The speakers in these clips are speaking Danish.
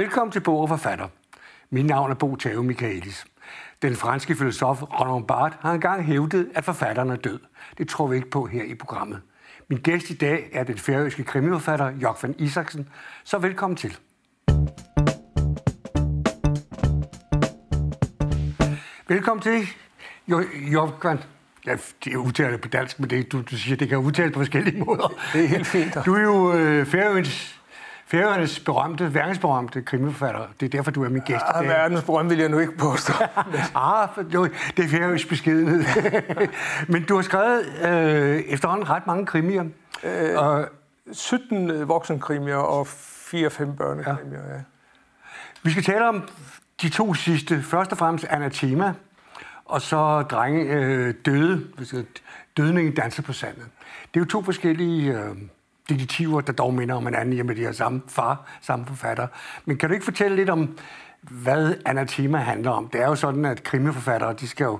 Velkommen til Bog og Forfatter. Mit navn er Bo Tave Michaelis. Den franske filosof Roland Barthes har engang hævdet, at forfatteren er død. Det tror vi ikke på her i programmet. Min gæst i dag er den færøske krimiforfatter Jörg van Isaksen. Så velkommen til. Velkommen til, Jörg van Ja, det er udtalt på dansk, men det, du, du siger, det kan udtales på forskellige måder. Det er helt fint. Du er jo øh, Færøens Færøernes berømte, verdensberømte krimiforfatter. Det er derfor, du er min gæst i dag. Verdens berømte vil jeg nu ikke påstå. ah, jo, det er færøsk beskedenhed. Men du har skrevet øh, efterhånden ret mange krimier. Øh, og 17 voksenkrimier og 4-5 børnekrimier, ja. ja. Vi skal tale om de to sidste. Først og fremmest Anathema, og så drenge øh, døde, dødning i danser på sandet. Det er jo to forskellige øh, detektiver, der dog minder om hinanden, hjemme de har samme far, samme forfatter. Men kan du ikke fortælle lidt om, hvad Anathema handler om? Det er jo sådan, at krimiforfattere, de, skal jo,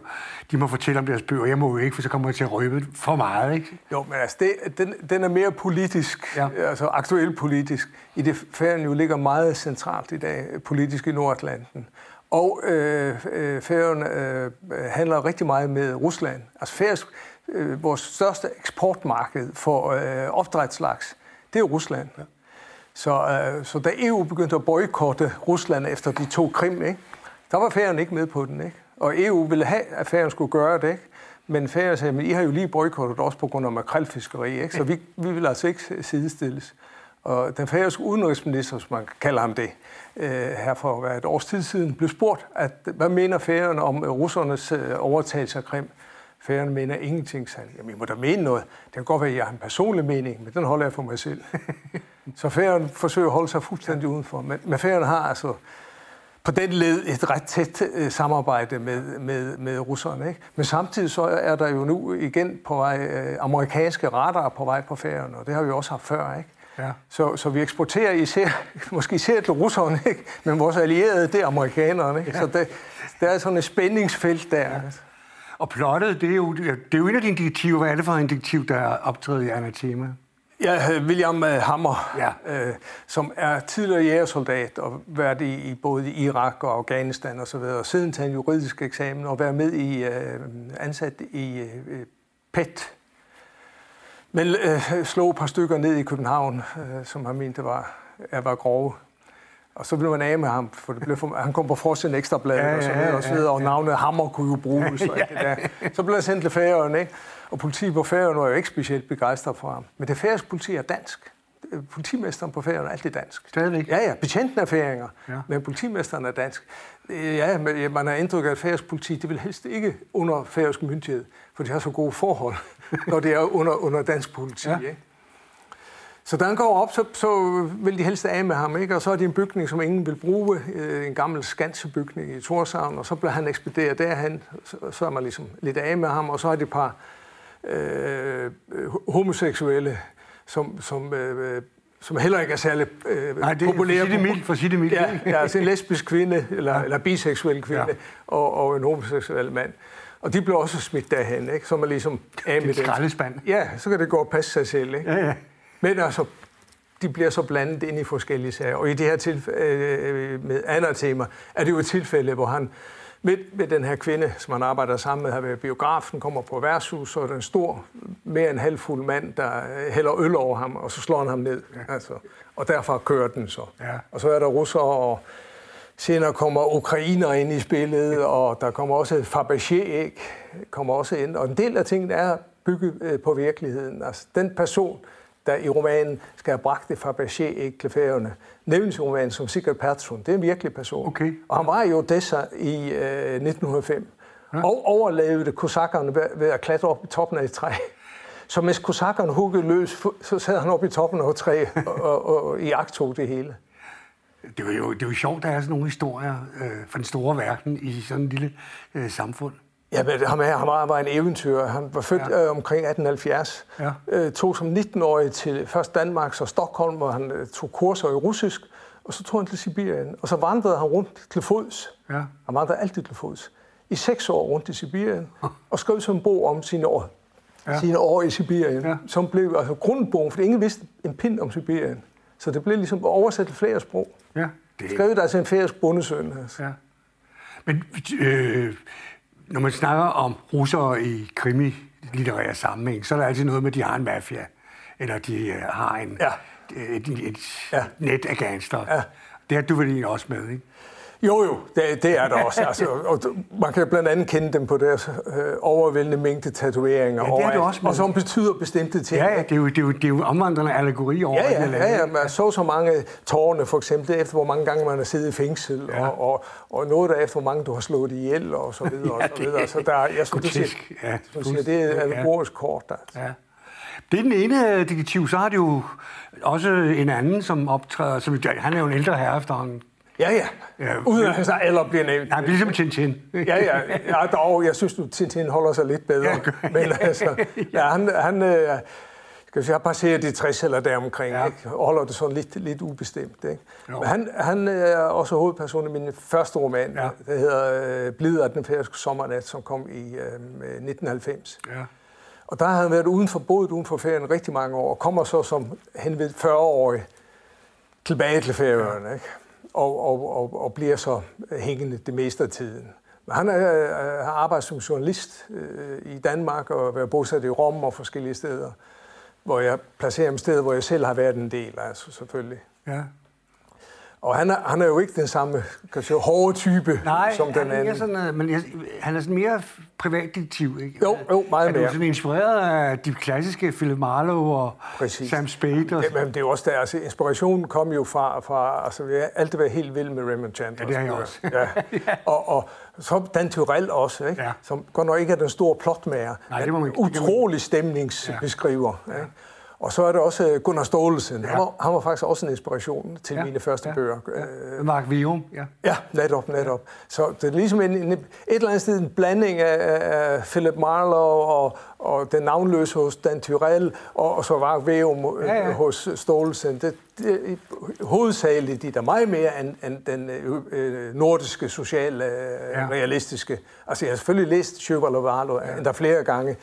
de må fortælle om deres bøger. Jeg må jo ikke, for så kommer jeg til at røbe for meget, ikke? Jo, men altså, det, den, den er mere politisk, ja. altså aktuel politisk. I det færden jo ligger meget centralt i dag, politisk i Nordatlanten. Og øh, øh, Færøerne øh, handler rigtig meget med Rusland. Altså Færøsk, øh, vores største eksportmarked for øh, opdrætslaks, det er Rusland. Ja. Så, øh, så da EU begyndte at boykotte Rusland efter de to Krim, ikke, der var Færøerne ikke med på den. Ikke? Og EU ville have, at Færøerne skulle gøre det. Ikke? Men Færøerne sagde, men I har jo lige boykottet også på grund af makrelfiskeri, ikke? så vi, vi vil altså ikke sidestilles. Og den færøske udenrigsminister, som man kalder ham det, øh, her for at et års tid siden, blev spurgt, at, hvad mener færøerne om russernes øh, overtagelse af Krim? Færøerne mener ingenting, sagde Jamen, I må da mene noget. Det kan godt være, at jeg har en personlig mening, men den holder jeg for mig selv. så færøerne forsøger at holde sig fuldstændig udenfor. Men, men færøerne har altså på den led et ret tæt øh, samarbejde med, med, med russerne. Ikke? Men samtidig så er der jo nu igen på vej øh, amerikanske radar på vej på færøerne, og det har vi også haft før. Ikke? Ja. Så, så vi eksporterer især, måske især til russerne, ikke? men vores allierede, det er amerikanerne. Ikke? Ja. Så det, der er sådan et spændingsfelt der. Ja. Og plottet, det er, jo, det er jo en af dine detektiver. Hvad er det for en detektiv, der er optrædet i Anathema? Ja, William øh, Hammer, ja. øh, som er tidligere jægersoldat og været i, i både Irak og Afghanistan osv., og, og siden taget en juridisk eksamen og været med i øh, ansat i øh, PET, men øh, slog et par stykker ned i København, øh, som han mente var, er var grove. Og så blev man af med ham, for, det blev for han kom på forsiden ekstra blad ja, og så videre, ja, og, så videre, og navnet Hammer kunne jo bruges. Og det der. Så blev han sendt til Færøerne, ikke? og politiet på Færøerne var jo ikke specielt begejstret for ham. Men det færøske politi er dansk. Politimesteren på Færøerne er altid dansk. Stadigvæk? Ja, ja. Betjenten er færinger, ja. men politimesteren er dansk. Ja, men man har indtryk af, at færøsk politi, det vil helst ikke under færøsk myndighed, for de har så gode forhold når det er under, under dansk politi. Ja. Ikke? Så da han går op, så, så vil de helst af med ham, ikke? og så er det en bygning, som ingen vil bruge, øh, en gammel skansebygning i Torshavn, og så bliver han ekspederet derhen, så, så er man ligesom lidt af med ham, og så er det et par øh, homoseksuelle, som, som, øh, som heller ikke er særlig øh, Nej, det populære. For mildt. For sige det mildt. Ja, ja, altså en lesbisk kvinde, eller, ja. eller biseksuel kvinde, ja. og, og en homoseksuel mand. Og de blev også smidt derhen, ikke? Så man ligesom af med det. skraldespand. Ja, så kan det gå og passe sig selv, ikke? Ja, ja. Men altså, de bliver så blandet ind i forskellige sager. Og i det her tilfælde øh, med andre tema, er det jo et tilfælde, hvor han med, med den her kvinde, som han arbejder sammen med, har været biografen, kommer på værtshus, og er en stor, mere end halvfuld mand, der hælder øl over ham, og så slår han ham ned. Ja. Altså, og derfor kører den så. Ja. Og så er der russere og Senere kommer ukrainer ind i spillet, og der kommer også Fabergé-æg, kommer også ind. Og en del af tingene er bygget øh, på virkeligheden. Altså, den person, der i romanen skal have bragt det Fabergé-æg til færgerne, nævnes i romanen som Sigurd Persson. Det er en virkelig person. Okay. Og han var i Odessa i øh, 1905, ja. og overlevede kosakkerne ved, ved at klatre op i toppen af et træ. Så mens kosakkerne huggede løs, så sad han op i toppen af et træ og, og, og, og i tog det hele det er jo, det er jo sjovt, der er sådan nogle historier øh, fra den store verden i sådan en lille øh, samfund. Ja, men ham, her, han var, var en eventyr. Han var født ja. øh, omkring 1870. Ja. Øh, tog som 19-årig til først Danmark og Stockholm, hvor han øh, tog kurser i russisk, og så tog han til Sibirien. Og så vandrede han rundt til fods. Ja. Han vandrede altid til fods. I seks år rundt i Sibirien, og skrev så en bog om sine år, ja. sine år i Sibirien, ja. som blev altså grundbogen, for ingen vidste en pind om Sibirien. Så det blev ligesom oversat til flere sprog. Ja. Det... Skrevet altså en færøsk bondesøn. Altså. Ja. Men øh, når man snakker om russere i krimi-litterære sammenhæng, så er der altid noget med, at de har en mafia, eller de øh, har en, ja. et, et, et ja. net af gangster. Ja. Det har du vel også med, ikke? Jo, jo, det, det er der også. Altså, og man kan blandt andet kende dem på deres øh, overvældende mængde tatoveringer. Ja, det er det også. Og som betyder bestemte ting. Ja, ja det, er jo, det, er jo, det er jo omvandrende allegori over ja, ja, det ja, ja, man så så mange tårne, for eksempel, efter hvor mange gange man har siddet i fængsel, ja. og, og, og noget der efter, hvor mange du har slået ihjel, og så videre, ja, og så videre. Så der, jeg skulle sige, ja, siger, det er allegorisk kort. Altså. Ja. Det er den ene detektiv. Så har det jo også en anden, som optræder, som, han er jo en ældre herre efterhånden, Ja, ja. ja Uden at hans alder bliver nævnt. Nej, ligesom Tintin. ja, ja. ja dog, jeg synes, at Tintin holder sig lidt bedre. Ja, Men altså, ja, han, han øh, skal sige, har passeret de 60 eller deromkring, ja. ikke? og holder det sådan lidt, lidt ubestemt. Ikke? Men han, han er også hovedperson i min første roman, ja. der hedder øh, Blider den færøske sommernat, som kom i øh, 1990. Ja. Og der har han været uden for boet uden for ferien rigtig mange år, og kommer så som hen ved 40-årig tilbage til færøerne. Ja. Ikke? Og, og, og, og bliver så hængende det meste af tiden. Men han øh, har arbejdet som journalist øh, i Danmark og været bosat i Rom og forskellige steder, hvor jeg placerer ham steder, hvor jeg selv har været en del, altså selvfølgelig. Ja. Og han er, han er jo ikke den samme kan sige, hårde type Nej, som den anden. Nej, sådan, men jeg, han er sådan mere privatdetektiv, ikke? Jo, jo, meget mere. Er du sådan inspireret af de klassiske Philip Marlowe og Præcis. Sam Spade? Og... Det, men det er jo også der, altså inspirationen kom jo fra, fra altså vi har altid været helt vilde med Raymond Chandler. Ja, det har jeg også. ja. ja. Og, og så Dan Tyrell også, ikke? Ja. som godt nok ikke er den store plotmager, Nej, det må man, utrolig stemningsbeskriver. Ja. Ikke? Og så er det også øh, Gunnar Staalesen. Ja. Han, var, han var faktisk også en inspiration til ja. mine første ja. bøger. Ja. Øh, Mark Vium, ja. Ja, netop, netop. Så det er ligesom en, en, et eller andet sted en blanding af, af Philip Marlowe og, og den navnløse hos Dan Tyrell, og, og så Mark Vium øh, ja, ja. hos Staalesen. Det, det, hovedsageligt de der meget mere end, end den øh, nordiske, sociale, ja. realistiske. Altså jeg har selvfølgelig læst og Varlo ja. endda flere gange,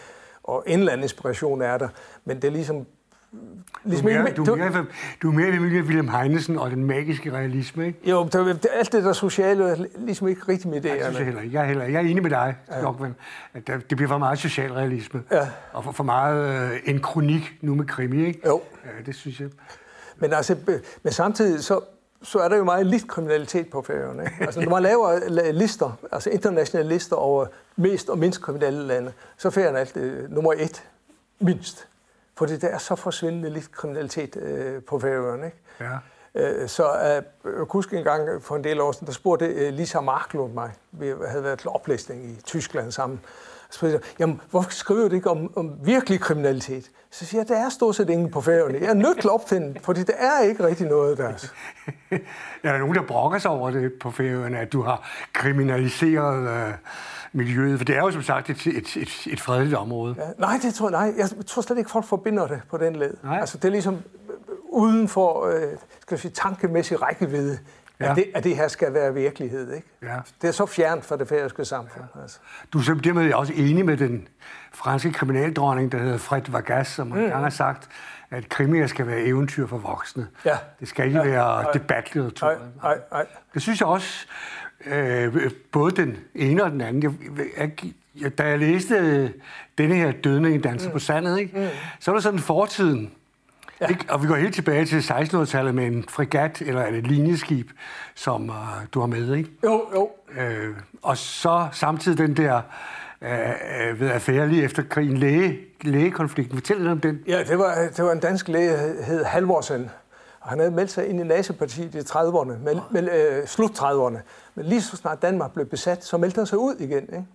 og en eller anden inspiration er der, men det er ligesom Ligesom du, er mere, du, er mere, du er mere ved William Heinesen og den magiske realisme, ikke? Jo, det, alt det der sociale er ligesom ikke rigtigt med det. Jeg, synes jeg, heller. jeg, er heller. jeg er enig med dig, ja. Stockman, at det bliver for meget social realisme. Ja. Og for, for meget øh, en kronik nu med krimi, ikke? Jo. Ja, det synes jeg. Men, altså, men samtidig så, så er der jo meget lidt kriminalitet på færøerne. Ikke? Altså, når man laver lister, altså internationale lister over mest og mindst kriminelle lande, så er alt øh, nummer et mindst. Fordi der er så forsvindende lidt kriminalitet øh, på Færøerne. Ikke? Ja. Øh, så øh, jeg kunne huske en gang for en del år siden, der spurgte øh, Lisa Marklund mig. Vi havde været til oplæsning i Tyskland sammen. Så jamen, hvorfor skriver du ikke om, om virkelig kriminalitet? Så siger jeg, der er stort set ingen på færøerne. Jeg er nødt til at opfinde, fordi det er ikke rigtig noget der. er der nogen, der brokker sig over det på færøerne, at du har kriminaliseret... Øh miljøet? For det er jo som sagt et, et, et, et fredeligt område. Ja, nej, det tror, nej, jeg tror slet ikke, folk forbinder det på den led. Nej. Altså, det er ligesom uden for øh, skal jeg sige, tankemæssig rækkevidde, ja. at, det, at det her skal være virkelighed. Ikke? Ja. Det er så fjernt fra det færøske samfund. Ja. Altså. Du er dermed også enig med den franske kriminaldronning, der hedder Fred Vargas, som mm. har sagt, at krimier skal være eventyr for voksne. Ja. Det skal ikke ja. være debatlitteratur. Nej, nej, nej. Det synes jeg også, øh, både den ene og den anden. Jeg, jeg, da jeg læste denne her dødning i Dansen mm. på Sandet, ikke, mm. så var det sådan fortiden. Ja. Ikke? Og vi går helt tilbage til 1600-tallet med en fregat eller et linjeskib, som uh, du har med, ikke? Jo, jo. Øh, og så samtidig den der øh, ved affære lige efter krigen, læge, lægekonflikten. Fortæl lidt om den. Ja, det var, det var en dansk læge, der hed Halvorsen. Han havde meldt sig ind i Nazipartiet i 30'erne, men, men, øh, slut 30'erne. Men lige så snart Danmark blev besat, så meldte han sig ud igen. Ikke?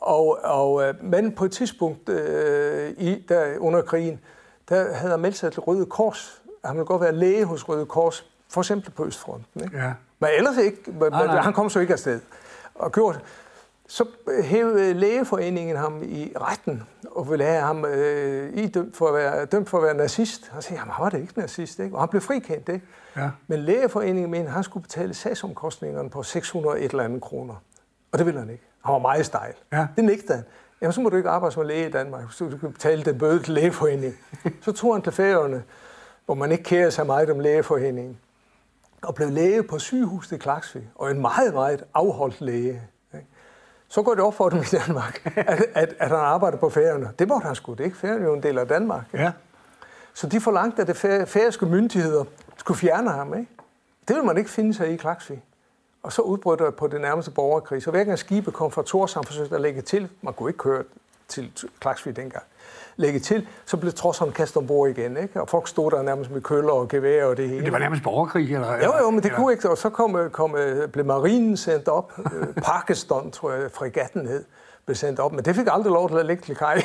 Og, og, øh, men på et tidspunkt øh, i, der under krigen, der havde han meldt sig til Røde Kors. Han ville godt være læge hos Røde Kors, for eksempel på Østfronten. Ikke? Ja. Men ellers ikke. Men, nej, nej. Han kom så ikke afsted. Og gjorde så hævede lægeforeningen ham i retten og ville have ham øh, idømt for at være, dømt for at være nazist. Og sagde, jamen han var det ikke nazist, ikke? Og han blev frikendt, ikke? Ja. Men lægeforeningen mente, at han skulle betale sagsomkostningerne på 600 et eller andet kroner. Og det ville han ikke. Han var meget stejl. Ja. Det nægtede han. Jamen, så må du ikke arbejde som læge i Danmark, så du kan betale den bøde til lægeforeningen. så tog han til færøerne, hvor man ikke kærer sig meget om lægeforeningen. og blev læge på sygehuset i Klaksvig, og en meget, meget afholdt læge. Så går det op for dem i Danmark, at, at, at han arbejder på færgerne. Det måtte han sgu, det ikke? Færgerne er jo en del af Danmark. Ja. Så de forlangte, at det færøske myndigheder skulle fjerne ham. Ikke? Det ville man ikke finde sig i Klaksvig. Og så udbrød der på det nærmeste borgerkrig. Så hver gang skibe kom fra Torshavn, forsøgte at lægge til. Man kunne ikke køre til Klaksvig dengang lægge til, så blev trodserne kastet ombord igen. Ikke? Og folk stod der nærmest med køller og gevær og det hele. Det var nærmest borgerkrig? Eller, jo, jo, men det eller? kunne ikke. Og så kom, kom, blev marinen sendt op. Øh, Pakistan, tror jeg, fregatten hed, blev sendt op. Men det fik aldrig lov til at ligge til kaj.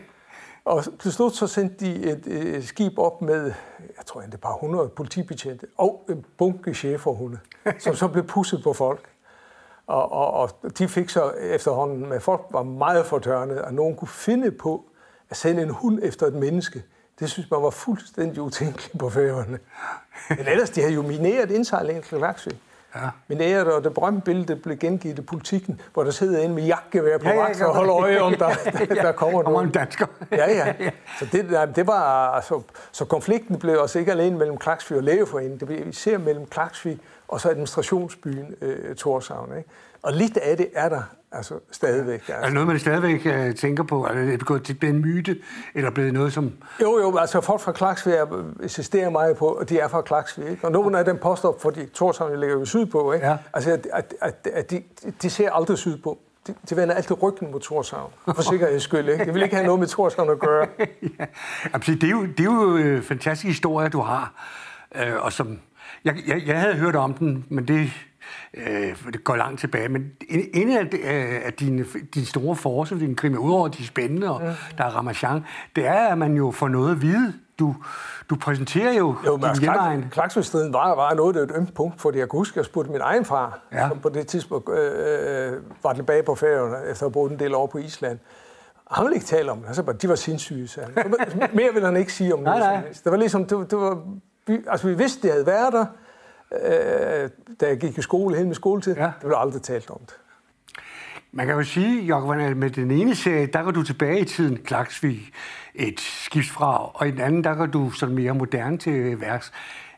og til slut så sendte de et, et skib op med, jeg tror det bare 100 politibetjente og en bunke cheferhunde, som så blev pusset på folk. Og, og, og de fik så efterhånden, med folk var meget fortørnet, at nogen kunne finde på at sende en hund efter et menneske, det synes man var fuldstændig utænkeligt på færøerne. Men ellers, de har jo mineret indsejlingen til Laksø. Ja. Mineret, og det berømte blev gengivet i politikken, hvor der sidder en med jagtgevær på ja, ja, vagt og holder øje om, der, der, der kommer nogen. en dansker. ja, ja. Så, det, det var, altså, så konflikten blev også ikke alene mellem Klaksvig og Lægeforeningen. Det blev især mellem Klaksvig og så administrationsbyen øh, Torshavn. Ikke? Og lidt af det er der altså stadigvæk. Altså. Er det noget, man stadigvæk uh, tænker på? Er det til en myte, eller blevet noget som... Jo, jo, altså folk fra Klaksvig insisterer meget på, at de er fra Klaksvig. Ikke? Og nogle af dem påstår, fordi Torshavn ligger jo sydpå, ikke? Ja. Altså, at, at, at, at de, de ser aldrig sydpå. De, de vender altid ryggen mod Torshavn, for sikkerheds skyld. Ikke? De vil ikke have noget med Torshavn at gøre. ja. altså, det, er jo, det er jo øh, fantastiske historier, du har. Øh, og som, jeg, jeg, jeg havde hørt om den, men det øh, det går langt tilbage, men en af, af dine, dine store forser, dine krimi, udover de spændende, og ja. der er Ramachan, det er, at man jo får noget at vide. Du, du præsenterer jo, jo din hjemmeegn. Klaksvigstriden var, var noget af et ømt punkt, fordi jeg kunne huske, at jeg spurgte min egen far, ja. som på det tidspunkt øh, øh var tilbage på færøerne, efter at have boet en del over på Island. Han ville ikke tale om det. Han sagde bare, de var sindssyge. Så mere ville han ikke sige om nej, noget. Nej. Det var ligesom, det, det var, vi, altså vi vidste, de havde været der, øh, da jeg gik i skole, hen med skoletid, ja. der blev aldrig talt om det. Man kan jo sige, Jacob, at med den ene serie, der går du tilbage i tiden, Klaksvig, et skibsfrag, og i den anden, der går du sådan mere moderne til værks.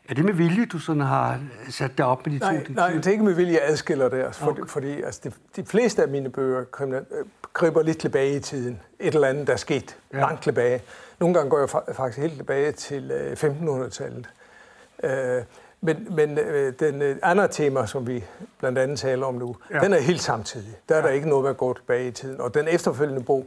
Er det med vilje, du sådan har sat dig op med de nej, to? Nej, det er ikke med vilje, jeg adskiller det. Altså, okay. fordi altså, de, de fleste af mine bøger griber lidt tilbage i tiden. Et eller andet, der er sket ja. langt tilbage. Nogle gange går jeg faktisk helt tilbage til 1500-tallet. Øh, øh men, men øh, den øh, andre tema, som vi blandt andet taler om nu, ja. den er helt samtidig. Der er ja. der ikke noget, der går tilbage i tiden. Og den efterfølgende bog,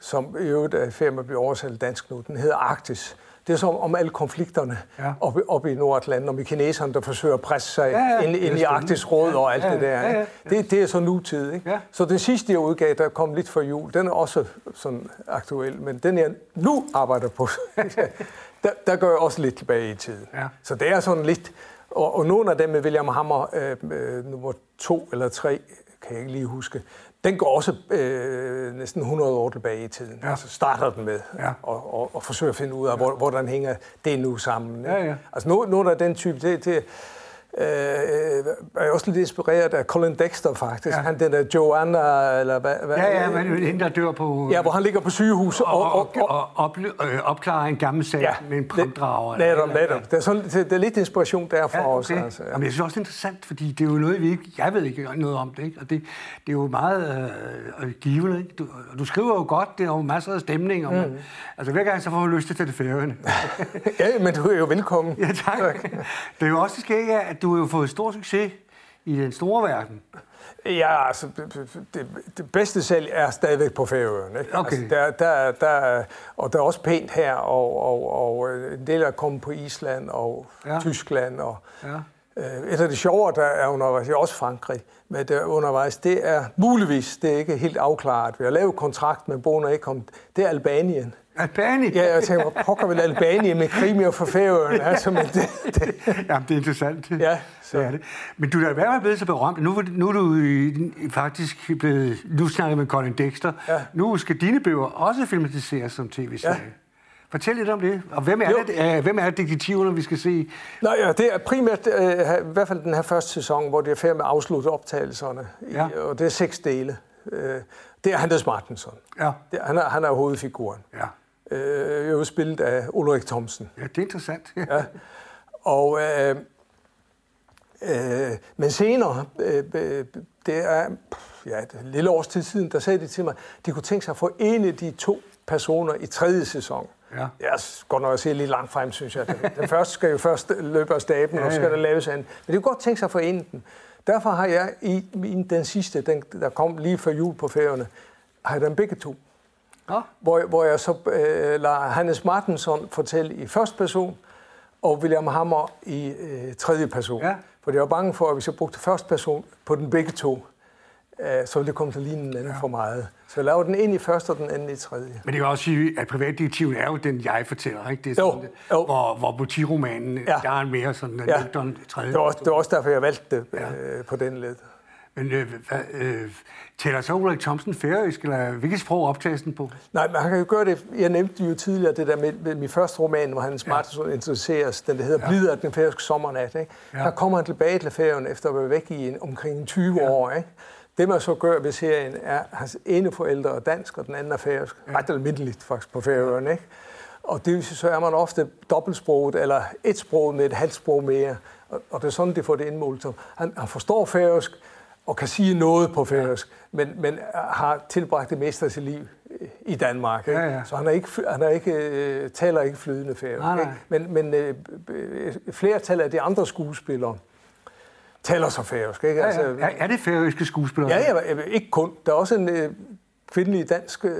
som i øvrigt er færdig med at blive oversat dansk nu, den hedder Arktis. Det er som om alle konflikterne ja. oppe, oppe i Nordatlanten, og med kineserne, der forsøger at presse sig ja, ja. ind, ind i Arktis råd og alt ja, det der. Ja, ja, ja. Det, det er så nutid. Ikke? Ja. Så den sidste, jeg udgav, der kom lidt for jul, den er også sådan aktuel, men den jeg nu arbejder på, der, der går jeg også lidt tilbage i tiden. Ja. Så det er sådan lidt og, og nogle af dem med William Hammer, øh, øh, nummer to eller tre, kan jeg ikke lige huske, den går også øh, næsten 100 år tilbage i tiden. Ja. Altså starter den med ja. og, og, og forsøger at finde ud af, ja. hvor, hvordan hænger det nu sammen. Ja, ja. Altså nogle af den type, det, det, øh, er også lidt inspireret af Colin Dexter, faktisk. Ja. Han, den der Joanna, eller hvad? hvad ja, ja, men hende, der dør på... Ja, hvor han ligger på sygehus og... Og, og, og, og op, øh, opklarer en gammel sag ja, med en fremdrager. Netop, netop. Det er, sådan, det er lidt inspiration derfra ja, okay. også. Altså, ja. Jamen, jeg synes også, det er interessant, fordi det er jo noget, vi ikke... Jeg ved ikke noget om det, ikke? Og det, det er jo meget øh, givende, ikke? Du, du skriver jo godt, det er jo masser af stemning. Og, mm. Altså, hver gang så får du lyst til at tage det færøerne. ja, men du er jo velkommen. Ja, tak. tak. Det er jo også skægt, at du har jo fået stor succes i den store verden. Ja, altså, det, det bedste salg er stadigvæk på Færøerne. Ikke? Okay. Altså, der, der, der, og der er også pænt her, og, og, og en del er kommet på Island og ja. Tyskland. Og, ja. øh, et af de sjovere, der er undervejs, det er også Frankrig, men det er undervejs, det er muligvis, det er ikke helt afklaret. Vi har lavet kontrakt med Bono Ekom, det er Albanien. Albanien? Ja, jeg tænker, hvor pokker vel Albanien med krimier for Færøerne? Altså, men det, det. Jamen, det er interessant. Ja, så. Det er det. Men du er da blevet så berømt. Nu, nu er du faktisk blevet... Nu snakker med Colin Dexter. Ja. Nu skal dine bøger også filmatiseres som tv-serie. Ja. Fortæl lidt om det. Og hvem er, det, uh, hvem er detektiverne, vi skal se? Nej, ja, det er primært, uh, i hvert fald den her første sæson, hvor det er færdigt med at afslutte optagelserne. Ja. I, og det er seks dele. Uh, det er Anders Martinsson. Ja. Det, han, er, han er hovedfiguren. Ja øh, jo spillet af Ulrik Thomsen. Ja, det er interessant. ja. Og øh, Øh, men senere, øh, øh, det er ja, et lille års tid siden, der sagde de til mig, de kunne tænke sig at få en af de to personer i tredje sæson. Ja. Jeg går nok at se lidt langt frem, synes jeg. Den første skal jo først løbe af staben, ja, og skal der laves anden. Men det kunne godt tænke sig at få en den. Derfor har jeg i, i den sidste, den, der kom lige før jul på færgerne, har jeg dem begge to. Ja. Hvor, hvor jeg så øh, lader Hannes Martensson fortælle i første person, og William Hammer i øh, tredje person. Ja. For jeg var bange for, at hvis jeg brugte første person på den begge to, øh, så ville det komme til at ligne den anden ja. for meget. Så jeg laver den ind i første, og den anden i tredje. Men det kan også sige, at privatdetektiven er jo den, jeg fortæller, ikke? Det er sådan, jo, jo. Hvor, hvor politiromanen, ja. der er en mere sådan en ja. tredje. Det var, også, det var også derfor, jeg valgte det ja. øh, på den led. Men øh, øh, taler så Ulrik Thomsen færøsk, eller hvilket sprog optages den på? Nej, men han kan jo gøre det. Jeg nævnte jo tidligere det der med, med min første roman, hvor han smart ja. introduceres, den der hedder ja. Blider den færøske sommernat. Ikke? Ja. Der kommer han tilbage til Færøerne efter at være væk i en, omkring 20 ja. år. Ikke? Det man så gør ved serien er, at hans ene forældre er dansk, og den anden er færøsk. Ja. Ret almindeligt faktisk på Færøerne. Ikke? Og det så er man ofte dobbeltsproget, eller et sprog med et halvt sprog mere. Og, det er sådan, det får det indmålt. Han, han forstår færøsk, og kan sige noget på færøsk, men, men har tilbragt det meste af sit liv i Danmark. Ikke? Ja, ja. Så han, er ikke, han er ikke, uh, taler ikke flydende færøsk. Nej, nej. Men, men uh, flertallet af de andre skuespillere taler så færøsk. Ikke? Ja, ja. Altså, er, er det færøske skuespillere? Ja, ja, ikke kun. Der er også en uh, kvindelig dansk uh,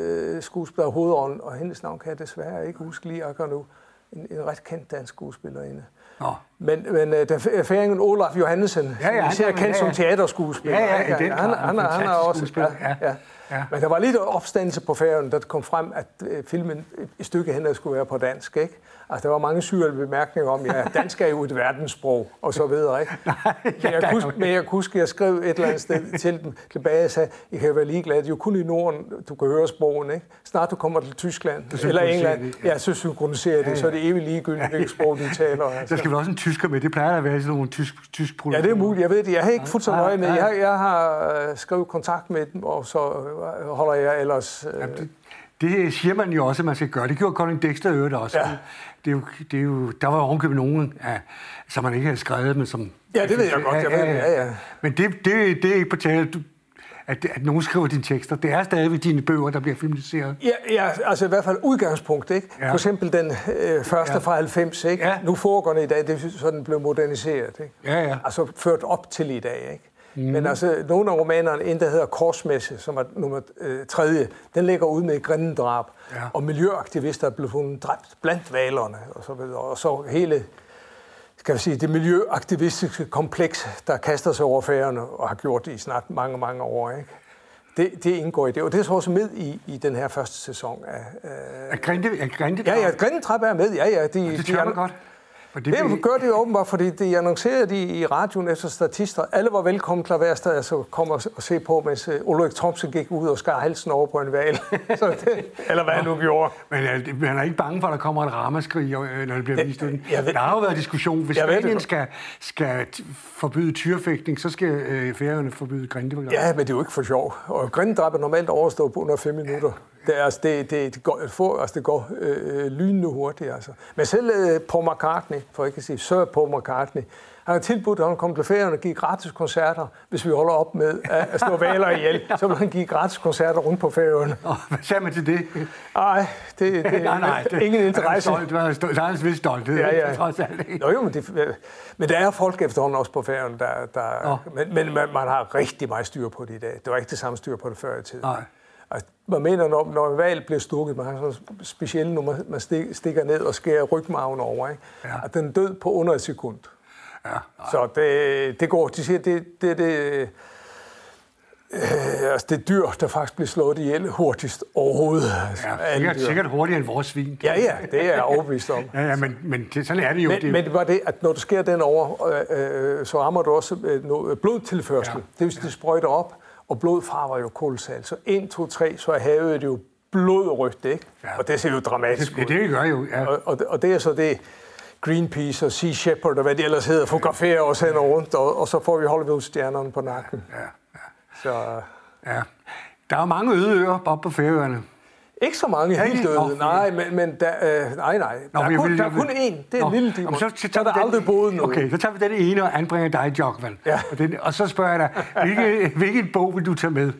skuespiller, hovedånden, og hendes navn kan jeg desværre ikke huske lige akkurat nu. En, en ret kendt dansk skuespillerinde. Nå. Men, men uh, der færingen Olaf Johannesen, ja, ja, især kendt ja, ja. som teaterskuespiller. Ja, ja, den han, han, han, han er også... Ja, ja. Ja. Ja. Men der var lidt opstandelse på færgen, da det kom frem, at uh, filmen i stykke hen skulle være på dansk. Ikke? Altså, der var mange syrlige bemærkninger om, ja, dansk er jo et verdenssprog, og så videre, ikke? Nej, ja, men, jeg kunne, men jeg kunne huske, at jeg skrev et eller andet sted til dem tilbage og sagde, I kan være ligeglade, det er jo kun i Norden, du kan høre sprogen, ikke? Snart du kommer til Tyskland eller England, det, ja. ja, så synkroniserer det, ja, ja. så er det evigt ligegyldigt, hvilket sprog de taler. Altså. Der skal vel også en tysker med, det plejer at være sådan nogle tysk, tysk Ja, det er muligt, jeg ved det, jeg har ikke fuldt så nøje med, jeg, jeg har øh, skrevet kontakt med dem, og så øh, holder jeg ellers... Øh, Jamen, det, det siger man jo også, at man skal gøre. Det gjorde Colin Dexter øvrigt også. Ja det er jo, det er jo, der var ovenkøbet nogen, ja, som man ikke havde skrevet, men som... Ja, det ved jeg godt, jeg ved ja, ja, ja. Men det, det, det er ikke på tale, at, at nogen skriver dine tekster. Det er stadigvæk dine bøger, der bliver filmatiseret. Ja, ja altså i hvert fald udgangspunkt, ikke? Ja. For eksempel den øh, første ja. fra 90, ikke? Ja. Nu foregår det i dag, det er sådan blev moderniseret, ikke? Ja, ja. Altså ført op til i dag, ikke? Mm. Men altså, nogle af romanerne, en der hedder Korsmesse, som er nummer øh, tredje, den ligger ud med grændendrab. Ja. Og miljøaktivister er blevet fundet dræbt blandt valerne og så videre. Og så hele skal vi sige, det miljøaktivistiske kompleks, der kaster sig over færgerne og har gjort det i snart mange, mange år. Ikke? Det, det indgår i det, og det er så også med i, i den her første sæson af... Øh... Er Grinde, er Grinde Ja, ja, Grindetrap er med, ja, ja. De, det de, de, godt. Og det, det gør det åbenbart, fordi de annoncerede de i radioen efter statister. Alle var velkommen til at være sted, altså komme og, og se på, mens øh, Ulrik Thomsen gik ud og skar halsen over på en valg. eller hvad han nu gjorde. Men uh, man er ikke bange for, at der kommer et ramaskrig, øh, når det bliver vist ud. Der har jo været diskussion. Hvis Spanien skal, skal forbyde tyrefægtning, så skal uh, færøerne forbyde grindebegrænsning. Ja, men det er jo ikke for sjov. Og grindedrab er normalt overstået på under fem minutter. Det, altså, det, det, det går, for, altså, det går øh, lynende hurtigt. Altså. Men selv øh, Paul McCartney, for ikke at sige Sir Paul McCartney, han har tilbudt, at han kommer til ferien og give gratis koncerter, hvis vi holder op med at slå valer ihjel. Så vil han give gratis koncerter rundt på ferien. hvad sagde man til det? Nej, det, det nej, nej, det, ingen interesse. Det var stolt, der er en vis stolthed. Ja, ja. Trods alt. Nå, jo, men, det, men der er folk efterhånden også på ferien, der, der men, men man, man, har rigtig meget styr på det i dag. Det var ikke det samme styr på det før i tiden. Nej. Altså, man mener, når, når en valg bliver stukket, man har sådan specielt, når man, man stikker ned og skærer rygmagen over, ikke? Ja. at den død på under et sekund. Ja. Så det, det går, de siger, det, det, det, øh, altså det er dyr, der faktisk bliver slået ihjel hurtigst overhovedet. Ja, sikkert, sikkert hurtigere end vores svin. Ja, ja, det er jeg overbevist om. ja, ja, men, men det, sådan er det jo. Men det... men det var det, at når du sker den over, øh, øh, så rammer du også øh, noget blodtilførsel. Ja. Det vil sige, det sprøjter op, og blod farver jo kolossalt. Så 1, 2, 3, så er havet jo blodrødt, ikke? Ja. Og det ser jo dramatisk ud. Det, det gør jo, ja. Og, og, og det er så det, Greenpeace og Sea Shepherd og hvad det ellers hedder, fotograferer og sender rundt, og, og så får vi Hollywood-stjernerne på nakken. Ja, ja. Så, ja. Der er mange øde øer oppe på færøerne. Ikke så mange Ja, helt døde, Nå, nej, men, men der, øh, nej, nej. Nå, der, er kun, vil- der er kun én. Det er Nå, en lille demon. så, Så, tager der den- aldrig boet noget. Okay, så tager vi den ene og anbringer dig, Jokvan. Ja. Og, den, og så spørger jeg dig, hvilke, hvilken bog vil du tage med?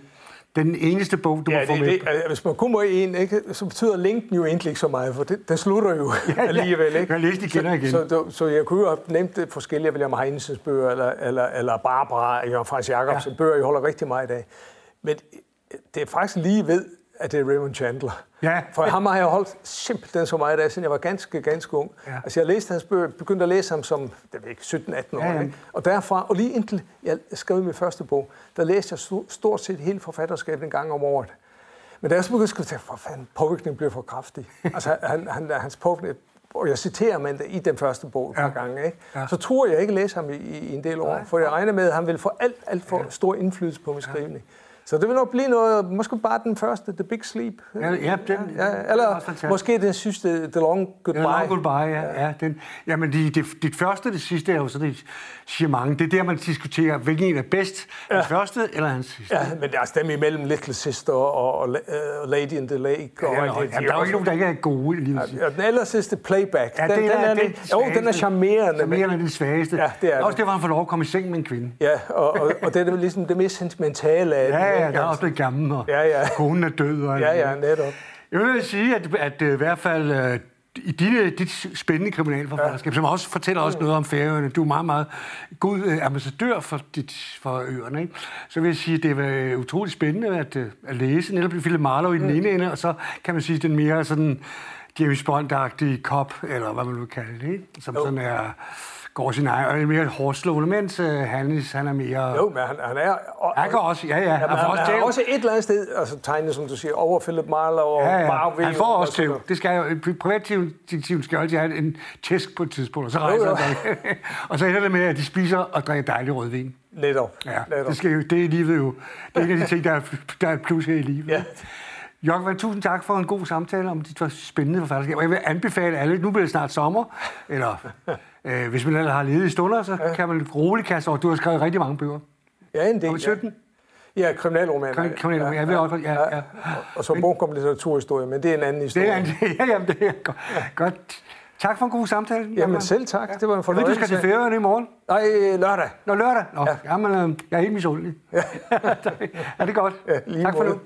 Den eneste bog, du Ja, må få det, med. det, altså, hvis man kun må en, ikke, så betyder linken jo egentlig ikke så meget, for det, det slutter jo ja, ja. alligevel. Ikke? Jeg læste igen og igen. Så, så, så jeg kunne jo have nemt det forskellige William Heinesens bøger, eller, eller, eller Barbara, Jørgen Frans Jacobsen, ja. bøger, jeg holder rigtig meget af. Men det er faktisk lige ved, at det er Raymond Chandler. Ja. For ham har jeg holdt simpelthen så meget af, siden jeg var ganske, ganske ung. Ja. Ja. Altså jeg læste hans bøger, begyndte at læse ham som det ved ikke, 17-18 år. Ja, ja. Ikke? Og derfra, og lige indtil jeg skrev min første bog, der læste jeg sto- stort set hele forfatterskabet en gang om året. Men da jeg så begyndte at tænke, hvor fanden, påvirkningen blev for kraftig. altså han, han, hans påvirkning, og jeg citerer man det i den første bog Ja. gange, ikke? Ja. så tror jeg ikke læse ham i, i en del år, Nej. for jeg regner med, at han vil få alt, alt for stor indflydelse på min skrivning. Så det vil nok blive noget, måske bare den første, The Big Sleep. Ja, ja, den- ja, den er eller måske den sidste, The Long Goodbye. Ja, long goodbye, ja. ja den, jamen, de, det, det første og det sidste er jo så, det siger mange. Det er der, man diskuterer, hvilken en er bedst. Hans første eller hans sidste. Ja, men der er stemme imellem Little Sister og, og uh, Lady in the Lake. Og Ja, alt og, det, ja, der er jo ikke nogen, der ikke er gode i livet. Ja, den aller sidste playback, Ja, den, det den er, den lidt, jo, den er charmerende. Charmerende er den svageste. Ja, det er den. Også det var han får lov at komme i seng med en kvinde. Ja, og, og, og det er ligesom det mest sentimentale af den, Ja, ja, der er også blevet gammel, og Ja, ja. konen er død. Og Ja, ja, netop. Jeg vil sige, at, at øh, i hvert fald øh, i dine, dit spændende kriminalforfatterskab, ja. som også fortæller os noget om færøerne, du er meget, meget god øh, ambassadør for, dit, for øerne, ikke? så vil jeg sige, at det var utroligt spændende at, at læse, netop Philip Marlowe i den ene ende, og så kan man sige, den mere sådan James Bond-agtige kop, eller hvad man nu vil kalde det, ikke? som Jo. sådan er går sin egen, og er mere hårdslående, mens øh, Hannes, han er mere... Jo, men han, han er... Og, Han kan også, ja, ja. Ja, Han han, også han er også et eller andet sted, altså tegnet, som du siger, over Philip Marlowe og Ja, ja. Marvel. Han får og også tæv. Det skal jo, privatdetektiven skal jo altid have en tæsk på et tidspunkt, og så Jo, rejser jo. han sig. Og så ender det med, at de spiser og drikker dejlig rødvin. Netop. Ja, netop. det, skal jo, det er livet jo. Det er en af de ting, der er, der er plus her i livet. Ja. Jørgen, tusind tak for en god samtale om dit spændende forfatterskab. Og jeg vil anbefale alle, nu bliver det snart sommer, eller øh, hvis man ellers har ledige stunder, så ja. kan man roligt kaste over. Du har skrevet rigtig mange bøger. Ja, en del. Om 17? Ja, kriminalromaner. Krim- kriminalromaner, jeg ved også, ja, ja. Og, og så bog om litteraturhistorie, men det er en anden Det historie. er, ja, jamen, det er godt. godt. Tak for en god samtale. Jamen Jørgen. selv tak, det var en Jeg ved, du skal til fornøjelse. Færøerne i morgen. Nej, lørdag. Nå, lørdag. Nå, ja. Ja. jamen, øh, jeg er helt misundelig. Ja. er det godt? Ja, tak for nu.